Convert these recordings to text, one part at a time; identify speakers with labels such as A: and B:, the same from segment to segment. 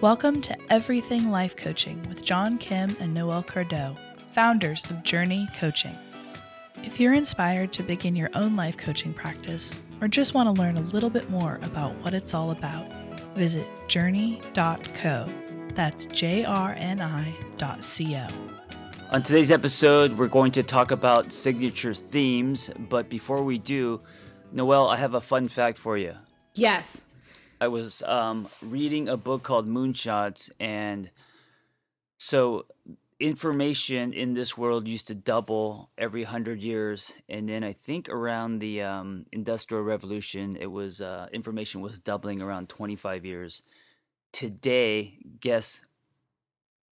A: Welcome to Everything Life Coaching with John Kim and Noel Cardo, founders of Journey Coaching. If you're inspired to begin your own life coaching practice or just want to learn a little bit more about what it's all about, visit jrni.co. That's J R N I dot C O.
B: On today's episode, we're going to talk about signature themes, but before we do, Noel, I have a fun fact for you.
C: Yes.
B: I was um, reading a book called Moonshots, and so information in this world used to double every hundred years, and then I think around the um, Industrial Revolution, it was uh, information was doubling around twenty five years. Today, guess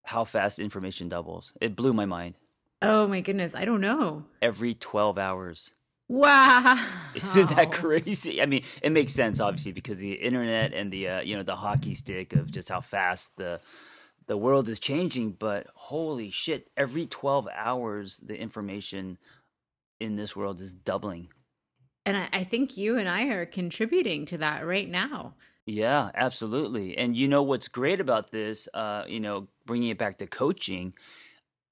B: how fast information doubles? It blew my mind.
C: Oh my goodness. I don't know.
B: Every twelve hours.
C: Wow.
B: Isn't that crazy? I mean, it makes sense obviously because the internet and the uh, you know the hockey stick of just how fast the the world is changing. But holy shit! Every twelve hours, the information in this world is doubling.
C: And I, I think you and I are contributing to that right now.
B: Yeah, absolutely. And you know what's great about this? Uh, you know, bringing it back to coaching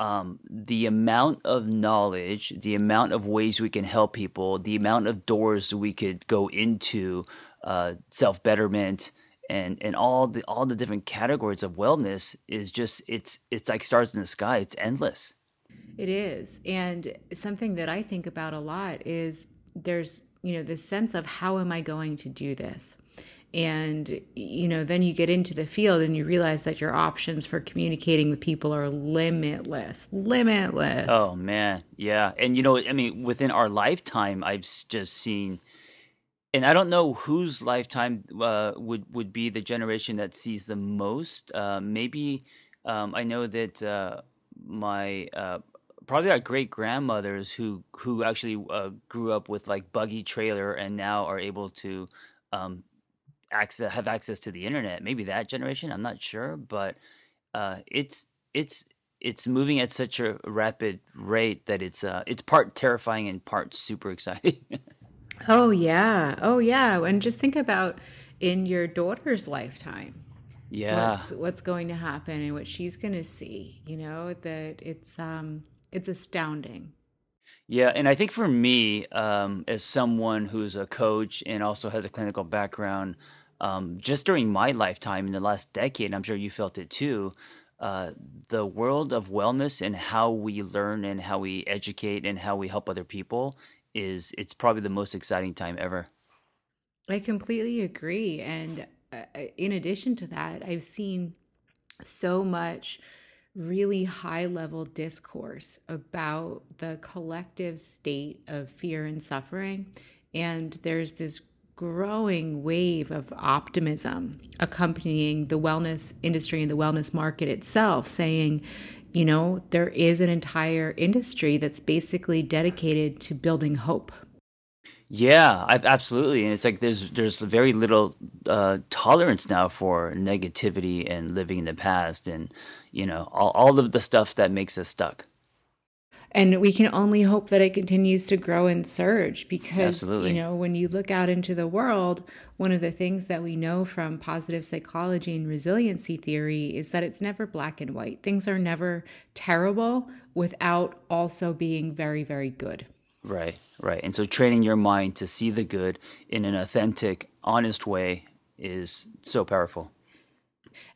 B: um, the amount of knowledge, the amount of ways we can help people, the amount of doors we could go into uh, self betterment and and all the all the different categories of wellness is just it's it's like stars in the sky. It's endless.
C: It is, and something that I think about a lot is there's you know this sense of how am I going to do this and you know then you get into the field and you realize that your options for communicating with people are limitless limitless.
B: Oh man. Yeah. And you know i mean within our lifetime i've just seen and i don't know whose lifetime uh, would would be the generation that sees the most. Uh, maybe um, i know that uh, my uh, probably our great grandmothers who who actually uh, grew up with like buggy trailer and now are able to um, access have access to the internet. Maybe that generation, I'm not sure, but uh, it's it's it's moving at such a rapid rate that it's uh, it's part terrifying and part super exciting.
C: oh yeah, oh yeah, and just think about in your daughter's lifetime.
B: Yeah,
C: what's, what's going to happen and what she's going to see. You know that it's um it's astounding.
B: Yeah, and I think for me, um, as someone who's a coach and also has a clinical background, um, just during my lifetime in the last decade, I'm sure you felt it too. Uh, the world of wellness and how we learn and how we educate and how we help other people is it's probably the most exciting time ever.
C: I completely agree. And uh, in addition to that, I've seen so much really high level discourse about the collective state of fear and suffering. And there's this growing wave of optimism accompanying the wellness industry and the wellness market itself, saying, you know, there is an entire industry that's basically dedicated to building hope.
B: Yeah, I, absolutely, and it's like there's there's very little uh, tolerance now for negativity and living in the past, and you know all all of the stuff that makes us stuck
C: and we can only hope that it continues to grow and surge because Absolutely. you know when you look out into the world one of the things that we know from positive psychology and resiliency theory is that it's never black and white. Things are never terrible without also being very very good.
B: Right right. And so training your mind to see the good in an authentic honest way is so powerful.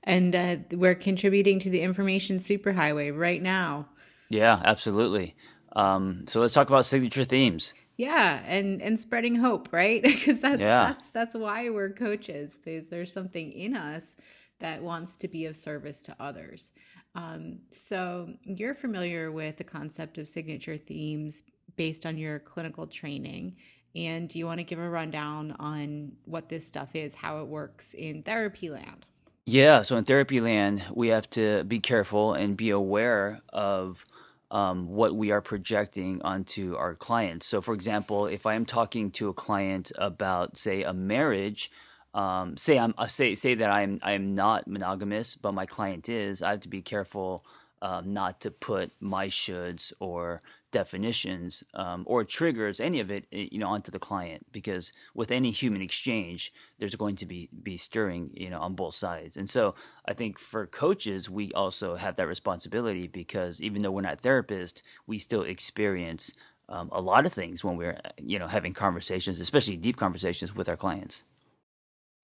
C: And uh, we're contributing to the information superhighway right now
B: yeah, absolutely. Um, so let's talk about signature themes.
C: Yeah, and and spreading hope, right? Because that's yeah. that's that's why we're coaches. There's there's something in us that wants to be of service to others. Um, so you're familiar with the concept of signature themes based on your clinical training. And do you want to give a rundown on what this stuff is, how it works in therapy land?
B: Yeah, so in therapy land, we have to be careful and be aware of um, what we are projecting onto our clients. So, for example, if I am talking to a client about, say, a marriage, um, say I'm uh, say say that I'm I'm not monogamous, but my client is, I have to be careful um, not to put my shoulds or definitions um, or triggers any of it you know onto the client because with any human exchange there's going to be be stirring you know on both sides. And so i think for coaches we also have that responsibility because even though we're not therapists we still experience um, a lot of things when we're you know having conversations especially deep conversations with our clients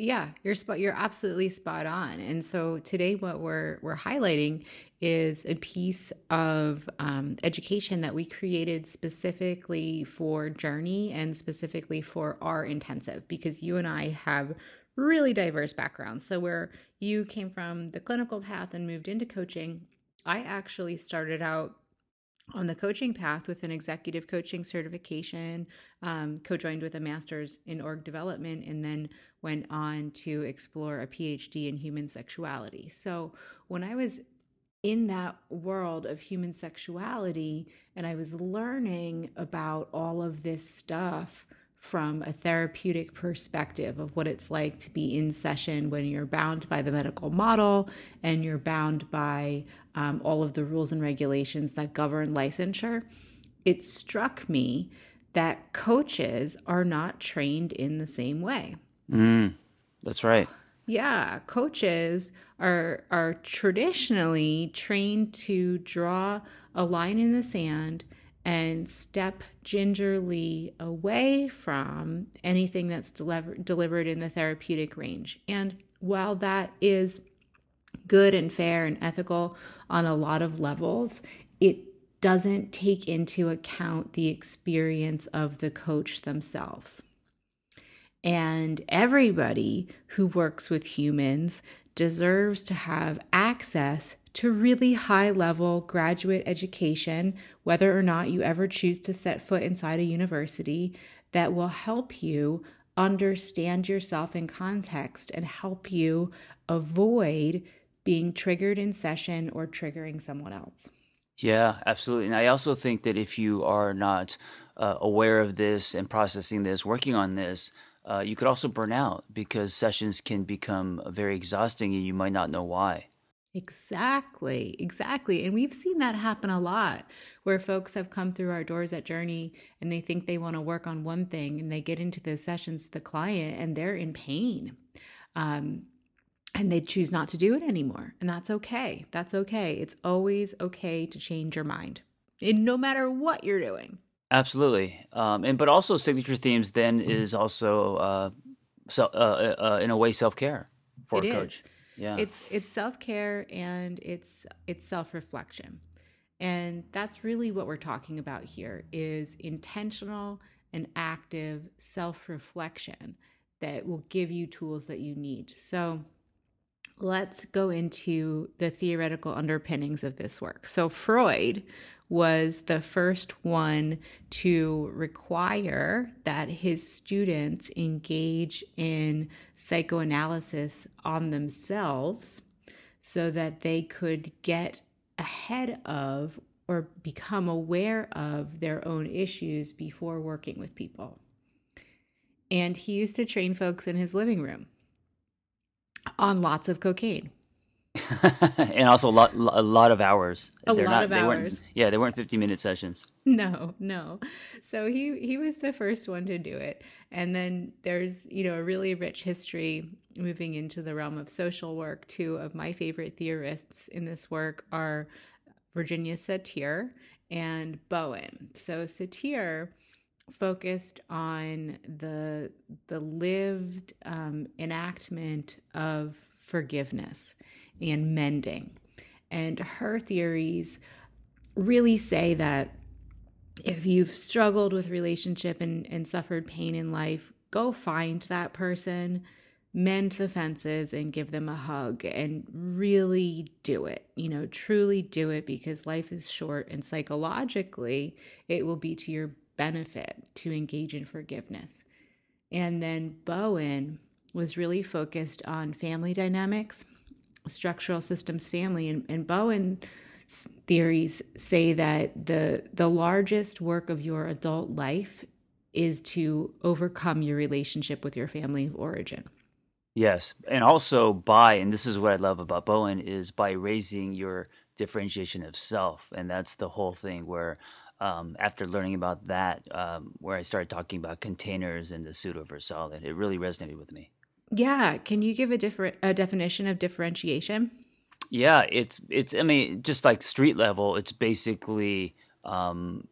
C: yeah, you're spot. You're absolutely spot on. And so today, what we're we're highlighting is a piece of um, education that we created specifically for Journey and specifically for our intensive because you and I have really diverse backgrounds. So where you came from the clinical path and moved into coaching, I actually started out on the coaching path with an executive coaching certification, um, co joined with a master's in org development, and then went on to explore a PhD in human sexuality. So when I was in that world of human sexuality and I was learning about all of this stuff from a therapeutic perspective of what it's like to be in session when you're bound by the medical model and you're bound by um, all of the rules and regulations that govern licensure, it struck me that coaches are not trained in the same way.
B: Mm, that's right.
C: Yeah, coaches are are traditionally trained to draw a line in the sand and step gingerly away from anything that's deliver- delivered in the therapeutic range. And while that is good and fair and ethical on a lot of levels, it doesn't take into account the experience of the coach themselves. And everybody who works with humans deserves to have access to really high level graduate education, whether or not you ever choose to set foot inside a university, that will help you understand yourself in context and help you avoid being triggered in session or triggering someone else.
B: Yeah, absolutely. And I also think that if you are not uh, aware of this and processing this, working on this, uh, you could also burn out because sessions can become very exhausting and you might not know why.
C: Exactly, exactly. And we've seen that happen a lot where folks have come through our doors at Journey and they think they want to work on one thing and they get into those sessions with the client and they're in pain. Um, and they choose not to do it anymore. And that's okay. That's okay. It's always okay to change your mind, and no matter what you're doing.
B: Absolutely. Um, and but also signature themes then is also uh, so uh, uh, uh in a way self care for
C: it
B: a coach.
C: Is. Yeah. It's it's self-care and it's it's self-reflection. And that's really what we're talking about here is intentional and active self-reflection that will give you tools that you need. So let's go into the theoretical underpinnings of this work. So Freud was the first one to require that his students engage in psychoanalysis on themselves so that they could get ahead of or become aware of their own issues before working with people. And he used to train folks in his living room on lots of cocaine.
B: and also a lot, a lot of hours.
C: A They're lot not, of
B: they
C: hours.
B: Weren't, yeah, they weren't fifty-minute sessions.
C: No, no. So he he was the first one to do it, and then there's you know a really rich history moving into the realm of social work. Two of my favorite theorists in this work are Virginia Satir and Bowen. So Satir focused on the the lived um, enactment of forgiveness and mending. And her theories really say that if you've struggled with relationship and, and suffered pain in life, go find that person, mend the fences, and give them a hug and really do it. You know, truly do it because life is short and psychologically it will be to your benefit to engage in forgiveness. And then Bowen was really focused on family dynamics structural systems family. And, and Bowen theories say that the the largest work of your adult life is to overcome your relationship with your family of origin.
B: Yes, and also by and this is what I love about Bowen is by raising your differentiation of self, and that's the whole thing where um, after learning about that, um, where I started talking about containers and the pseudo versus solid. It really resonated with me.
C: Yeah, can you give a different a definition of differentiation?
B: Yeah, it's it's. I mean, just like street level, it's basically um,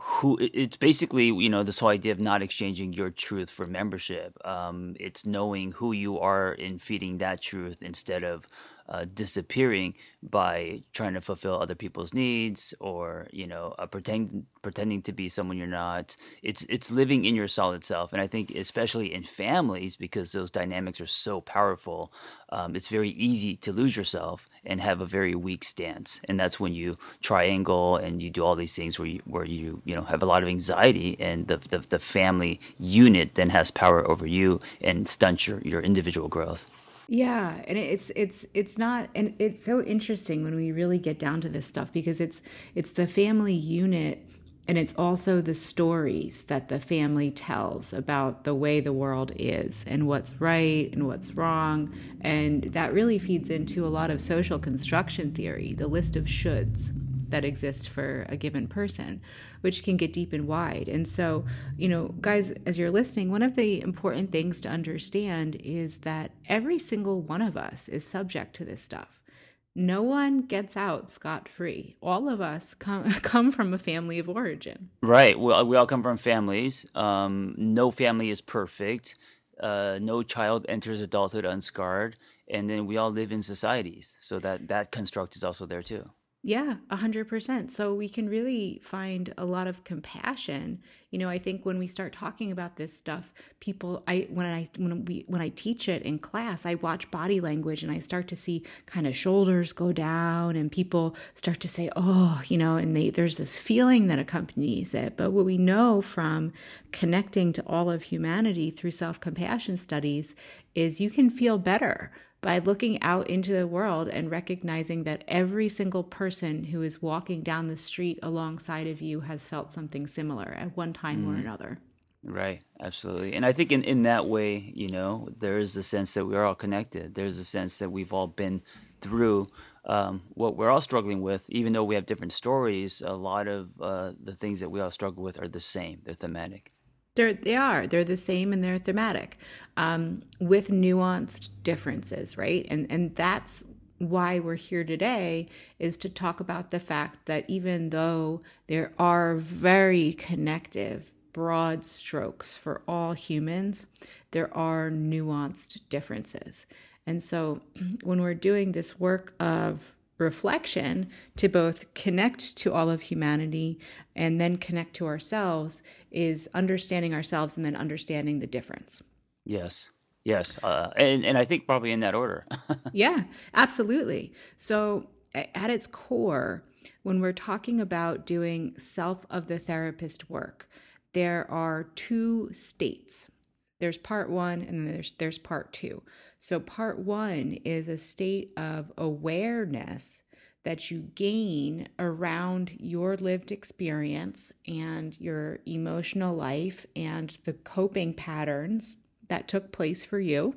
B: who it's basically you know this whole idea of not exchanging your truth for membership um, it's knowing who you are and feeding that truth instead of uh, disappearing by trying to fulfill other people's needs or you know uh, pretend, pretending to be someone you're not. It's it's living in your solid self. And i think especially in families because those dynamics are so powerful um, it's very easy to lose yourself and have a very weak stance. And that's when you triangle and you do all these things where you where you you know have a lot of anxiety and the the, the family unit then has power over you and stunts your, your individual growth
C: yeah, and it's it's it's not and it's so interesting when we really get down to this stuff because it's it's the family unit and it's also the stories that the family tells about the way the world is and what's right and what's wrong. And that really feeds into a lot of social construction theory, the list of shoulds that exists for a given person, which can get deep and wide. And so, you know, guys, as you're listening, one of the important things to understand is that every single one of us is subject to this stuff. No one gets out scot free. All of us come come from a family of origin.
B: Right. Well, we all come from families. Um, no family is perfect. Uh, no child enters adulthood unscarred, and then we all live in societies. So that that construct is also there too.
C: Yeah, a hundred percent. So we can really find a lot of compassion. You know, I think when we start talking about this stuff, people, I when I when we when I teach it in class, I watch body language and I start to see kind of shoulders go down, and people start to say, "Oh," you know, and they there's this feeling that accompanies it. But what we know from connecting to all of humanity through self compassion studies is you can feel better by looking out into the world and recognizing that every single person who is walking down the street alongside of you has felt something similar at one time mm. or another.
B: Right, absolutely. And I think in, in that way, you know, there is a sense that we're all connected. There's a sense that we've all been through um, what we're all struggling with, even though we have different stories, a lot of uh, the things that we all struggle with are the same. They're thematic.
C: They're, they are. They're the same and they're thematic um, with nuanced differences, right? And, and that's why we're here today is to talk about the fact that even though there are very connective broad strokes for all humans, there are nuanced differences. And so when we're doing this work of reflection to both connect to all of humanity and then connect to ourselves is understanding ourselves and then understanding the difference.
B: Yes. Yes. Uh, and, and I think probably in that order.
C: yeah, absolutely. So, at its core, when we're talking about doing self of the therapist work, there are two states. There's part one and there's there's part two. So, part one is a state of awareness that you gain around your lived experience and your emotional life and the coping patterns that took place for you.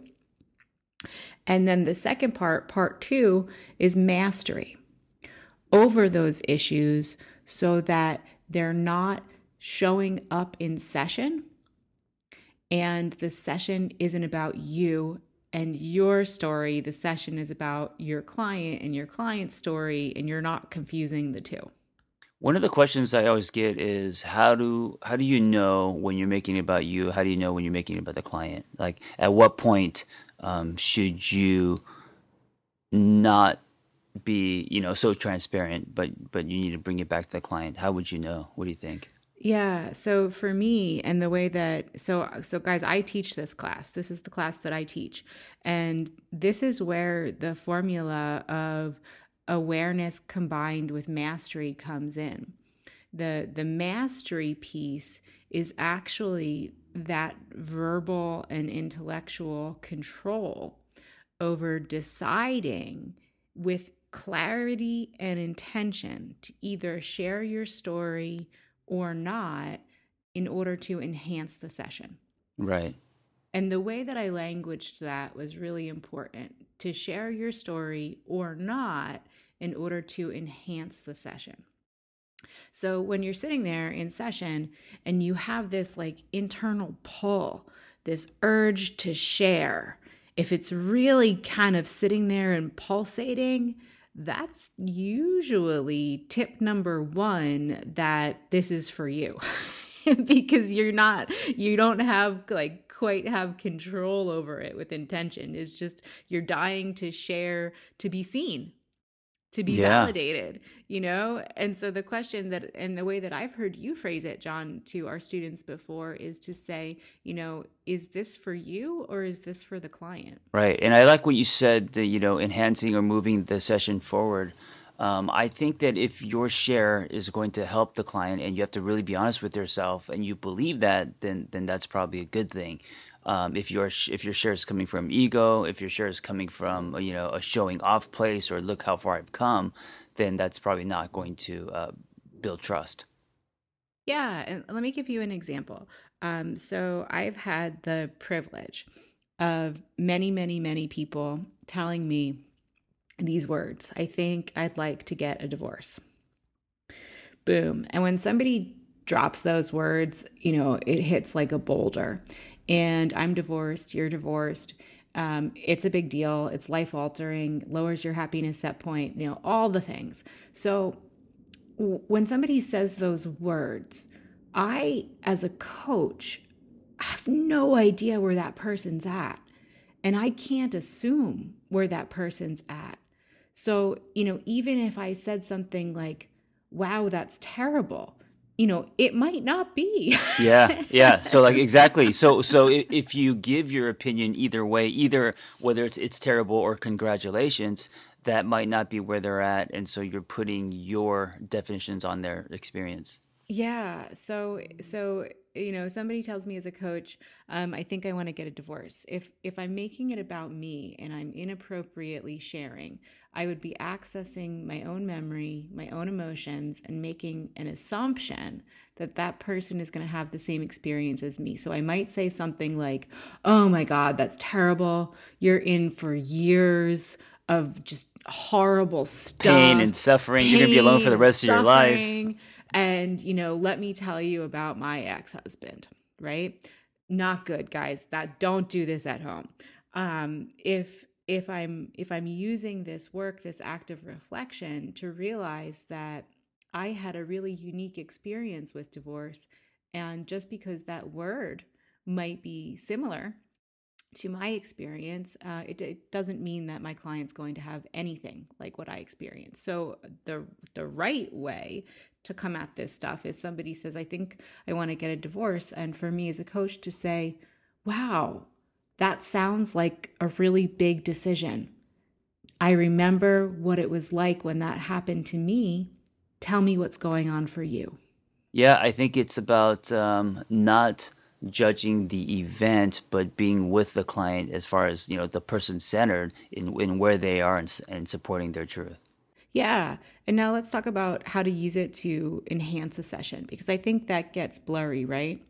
C: And then the second part, part two, is mastery over those issues so that they're not showing up in session and the session isn't about you and your story, the session is about your client and your client's story, and you're not confusing the two.
B: One of the questions I always get is how do how do you know when you're making it about you? How do you know when you're making it about the client? Like at what point um, should you not be you know so transparent, but but you need to bring it back to the client? How would you know? What do you think?
C: Yeah. So for me, and the way that so so guys, I teach this class. This is the class that I teach, and this is where the formula of awareness combined with mastery comes in. the The mastery piece is actually that verbal and intellectual control over deciding with clarity and intention to either share your story or not in order to enhance the session.
B: Right.
C: And the way that I languaged that was really important to share your story or not in order to enhance the session. So when you're sitting there in session and you have this like internal pull, this urge to share, if it's really kind of sitting there and pulsating, that's usually tip number one that this is for you. because you're not you don't have like quite have control over it with intention it's just you're dying to share to be seen to be yeah. validated, you know? And so the question that, and the way that I've heard you phrase it, John, to our students before is to say, you know, is this for you or is this for the client?
B: Right. And I like what you said, you know, enhancing or moving the session forward. Um, I think that if your share is going to help the client and you have to really be honest with yourself and you believe that, then, then that's probably a good thing. Um, if your if your share is coming from ego, if your share is coming from you know a showing off place or look how far I've come, then that's probably not going to uh, build trust.
C: Yeah, and let me give you an example. Um, so I've had the privilege of many, many, many people telling me these words. I think I'd like to get a divorce. Boom. And when somebody drops those words, you know, it hits like a boulder and I'm divorced, you're divorced. Um, it's a big deal. It's life altering, lowers your happiness set point, you know, all the things. So w- when somebody says those words, I, as a coach, have no idea where that person's at. And I can't assume where that person's at. So, you know, even if I said something like, wow, that's terrible, you know it might not be.
B: Yeah yeah. So like exactly. So so if you give your opinion either way either whether it's it's terrible or congratulations that might not be where they're at. And so you're putting your definitions on their experience.
C: Yeah. So so you know somebody tells me as a coach um, i think i want to get a divorce. If if i'm making it about me and i'm inappropriately sharing i would be accessing my own memory my own emotions and making an assumption that that person is going to have the same experience as me so i might say something like oh my god that's terrible you're in for years of just horrible stuff
B: pain and suffering pain, you're going to be alone for the rest of your life
C: and, you know, let me tell you about my ex husband, right? Not good, guys. That don't do this at home. Um, if if i'm if i'm using this work this act of reflection to realize that i had a really unique experience with divorce and just because that word might be similar to my experience, uh, it, it, doesn't mean that my client's going to have anything like what I experienced. So the the right way to come at this stuff is somebody says, "I think I want to get a divorce," and for me as a coach to say, "Wow, that sounds like a really big decision." I remember what it was like when that happened to me. Tell me what's going on for you.
B: Yeah, I think it's about um, not judging the event, but being with the client as far as you know the person centered in in where they are and, and supporting their truth.
C: Yeah, and now let's talk about how to use it to enhance a session because I think that gets blurry, right?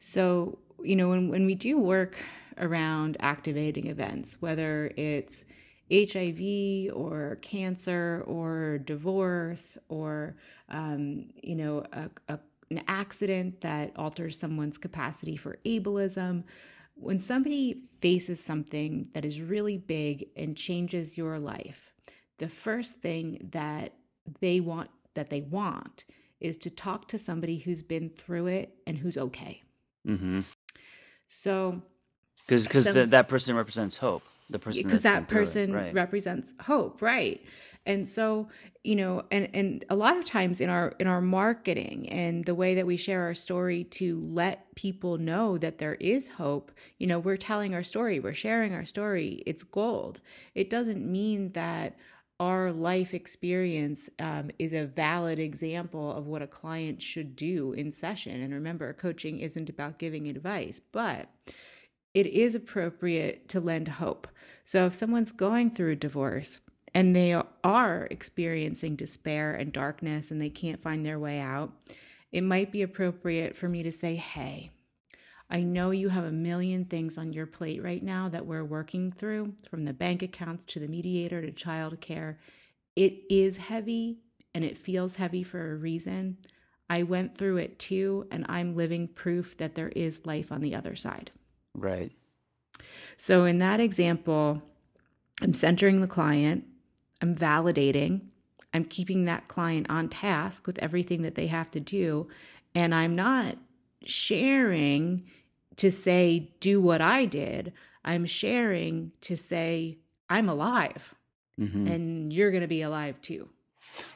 C: So you know when when we do work around activating events, whether it's HIV or cancer or divorce or um, you know a, a an accident that alters someone's capacity for ableism. When somebody faces something that is really big and changes your life, the first thing that they want that they want is to talk to somebody who's been through it and who's okay. Mm-hmm. So,
B: because because so, that person represents hope. The person
C: because that person right. represents hope, right? and so you know and and a lot of times in our in our marketing and the way that we share our story to let people know that there is hope you know we're telling our story we're sharing our story it's gold it doesn't mean that our life experience um, is a valid example of what a client should do in session and remember coaching isn't about giving advice but it is appropriate to lend hope so if someone's going through a divorce and they are experiencing despair and darkness and they can't find their way out, it might be appropriate for me to say, Hey, I know you have a million things on your plate right now that we're working through, from the bank accounts to the mediator to childcare. It is heavy and it feels heavy for a reason, I went through it too, and I'm living proof that there is life on the other side.
B: Right.
C: So, in that example, I'm centering the client, I'm validating, I'm keeping that client on task with everything that they have to do, and I'm not sharing to say, do what I did. I'm sharing to say, I'm alive mm-hmm. and you're going to be alive too.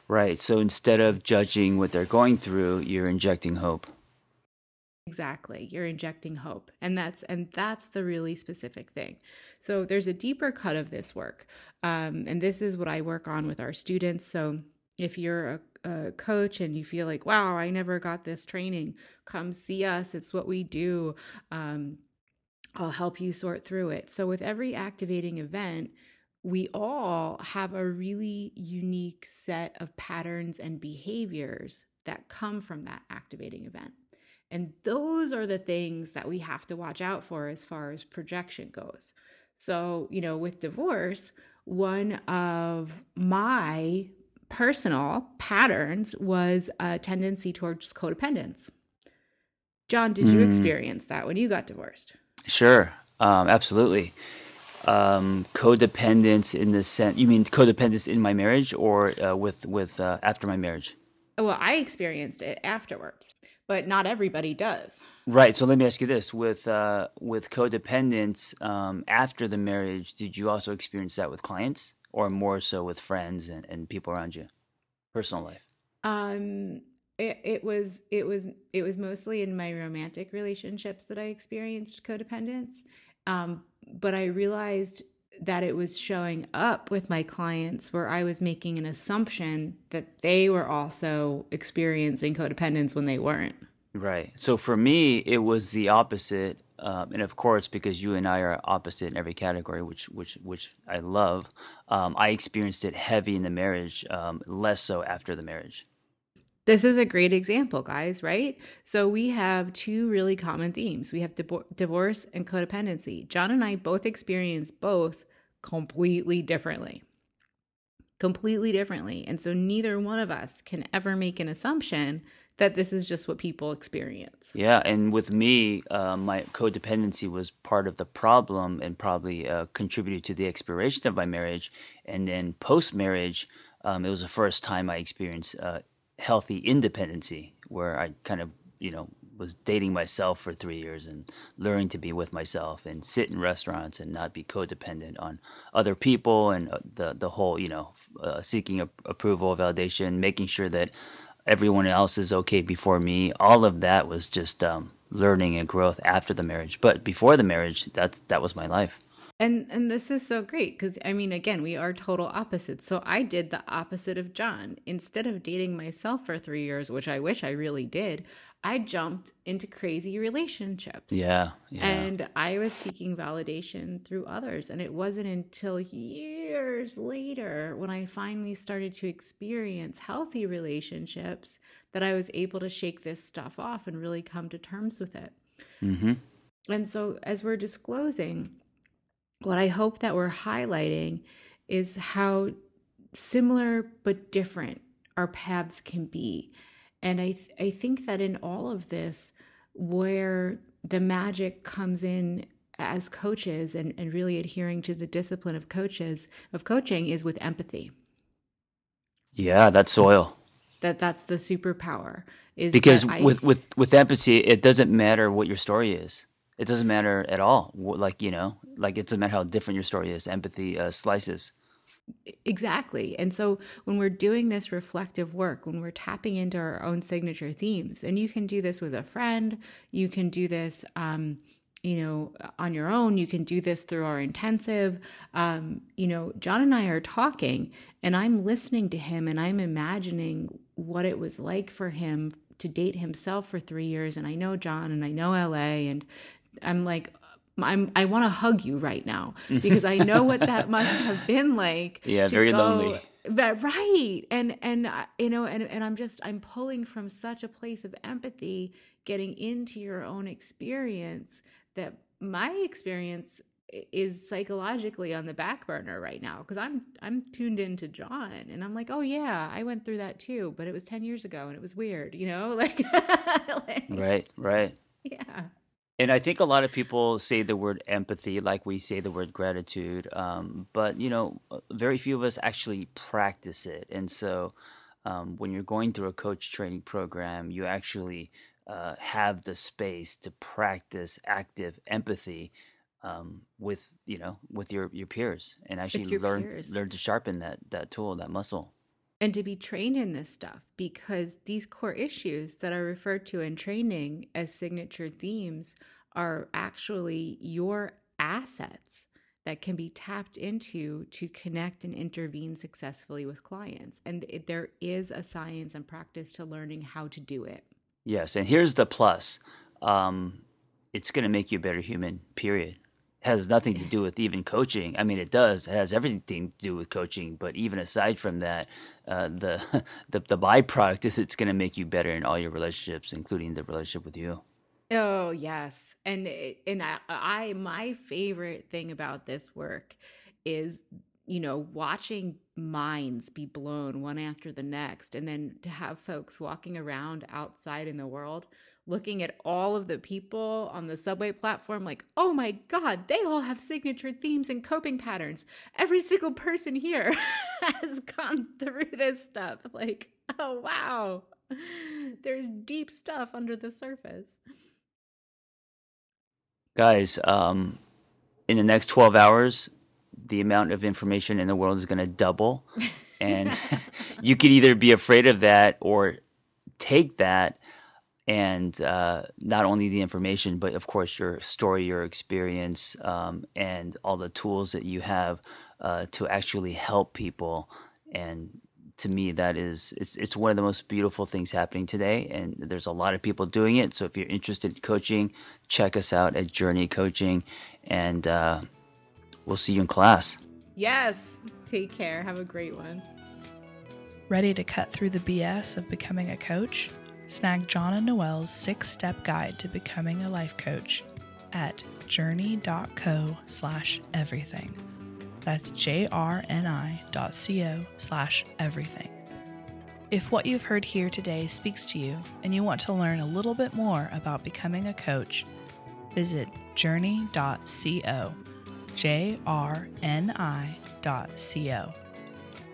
B: Right. So instead of judging what they're going through, you're injecting hope.
C: Exactly. You're injecting hope. And that's and that's the really specific thing. So there's a deeper cut of this work. Um, and this is what I work on with our students. So if you're a, a coach and you feel like, wow, I never got this training, come see us. It's what we do. Um, I'll help you sort through it. So with every activating event, we all have a really unique set of patterns and behaviors that come from that activating event. And those are the things that we have to watch out for as far as projection goes. So, you know, with divorce, one of my personal patterns was a tendency towards codependence. John, did you mm. experience that when you got divorced?
B: Sure, um, absolutely um, codependence in the sense you mean codependence in my marriage or uh, with with uh, after my marriage
C: well i experienced it afterwards but not everybody does.
B: Right. So let me ask you this. With uh, with codependence um, after the marriage did you also experience that with clients or more so with friends and, and people around you? Personal life.
C: Um it, it was it was it was mostly in my romantic relationships that i experienced codependence. Um, but I realized that it was showing up with my clients where I was making an assumption that they were also experiencing codependence when they weren't.
B: Right. So for me, it was the opposite, um, and of course, because you and I are opposite in every category, which which which I love. Um, I experienced it heavy in the marriage, um, less so after the marriage.
C: This is a great example, guys, right? So we have two really common themes. We have divorce and codependency. John and I both experience both completely differently. Completely differently. And so neither one of us can ever make an assumption that this is just what people experience.
B: Yeah, and with me, uh, my codependency was part of the problem and probably uh, contributed to the expiration of my marriage. And then post marriage, um, it was the first time I experienced uh, healthy independency where I kind of, you know, was dating myself for three years and learning to be with myself and sit in restaurants and not be codependent on other people and uh, the the whole you know uh, seeking a, approval validation making sure that everyone else is okay before me. All of that was just um, learning and growth after the marriage. But before the marriage that's that was my life
C: and and this is so great because I mean again we are total opposites. So I did the opposite of John. Instead of dating myself for 3 years, which I wish I really did, I jumped into crazy relationships.
B: Yeah,
C: yeah. And I was seeking validation through others and it wasn't until years later when I finally started to experience healthy relationships that I was able to shake this stuff off and really come to terms with it. hmm And so as we're disclosing what I hope that we're highlighting is how similar but different our paths can be. And I, th- I think that in all of this, where the magic comes in as coaches and, and really adhering to the discipline of coaches of coaching is with empathy.
B: Yeah, that's soil.
C: That that's the superpower. Is
B: because with with with empathy, it doesn't matter what your story is it doesn't matter at all. Like you know, like it doesn't matter how different your story is. Empathy uh, slices.
C: Exactly. And so when we're doing this reflective work, when we're tapping into our own signature themes, and you can do this with a friend, you can do this, um, you know, on your own, you can do this through our intensive. Um, you know, John and I are talking, and I'm listening to him, and I'm imagining what it was like for him to date himself for three years. And I know John, and I know LA, and I'm like, I'm I want to hug you right now because I know what that must have been like.
B: Yeah, very go, lonely.
C: But, right, and and uh, you know, and and I'm just I'm pulling from such a place of empathy, getting into your own experience that my experience is psychologically on the back burner right now because I'm I'm tuned into John and I'm like, oh yeah, I went through that too, but it was ten years ago and it was weird, you know, like,
B: like right, right,
C: yeah.
B: And I think a lot of people say the word empathy like we say the word gratitude, um, but you know, very few of us actually practice it. And so, um, when you're going through a coach training program, you actually uh, have the space to practice active empathy um, with you know with your your peers and actually learn peers. learn to sharpen that that tool that muscle
C: and to be trained in this stuff because these core issues that are referred to in training as signature themes are actually your assets that can be tapped into to connect and intervene successfully with clients. And there is a science and practice to learning how to do it.
B: Yes and here's the plus. Um, it's going to make you a better human period has nothing to do with even coaching. I mean, it does. It has everything to do with coaching. But even aside from that, uh, the, the the byproduct is it's going to make you better in all your relationships, including the relationship with you.
C: Oh yes, and and I, I my favorite thing about this work is you know watching minds be blown one after the next, and then to have folks walking around outside in the world looking at all of the people on the subway platform like, oh my God, they all have signature themes and coping patterns. Every single person here has gone through this stuff. Like, oh wow, there's deep stuff under the surface.
B: Guys, um, in the next 12 hours, the amount of information in the world is going to double. And you could either be afraid of that or take that and uh, not only the information, but of course your story, your experience, um, and all the tools that you have uh, to actually help people. And to me, that is it's it's one of the most beautiful things happening today. And there's a lot of people doing it. So if you're interested in coaching, check us out at Journey Coaching, and uh, we'll see you in class.
C: Yes. Take care. Have a great one.
A: Ready to cut through the BS of becoming a coach? Snag John and Noel's six step guide to becoming a life coach at jrni.co slash everything. That's jrni.co slash everything. If what you've heard here today speaks to you and you want to learn a little bit more about becoming a coach, visit jrni.co, J-R-N-I.co.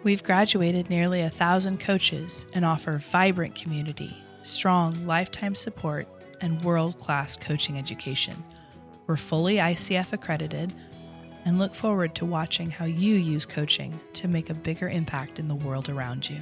A: We've graduated nearly a thousand coaches and offer vibrant community strong lifetime support, and world class coaching education. We're fully ICF accredited and look forward to watching how you use coaching to make a bigger impact in the world around you.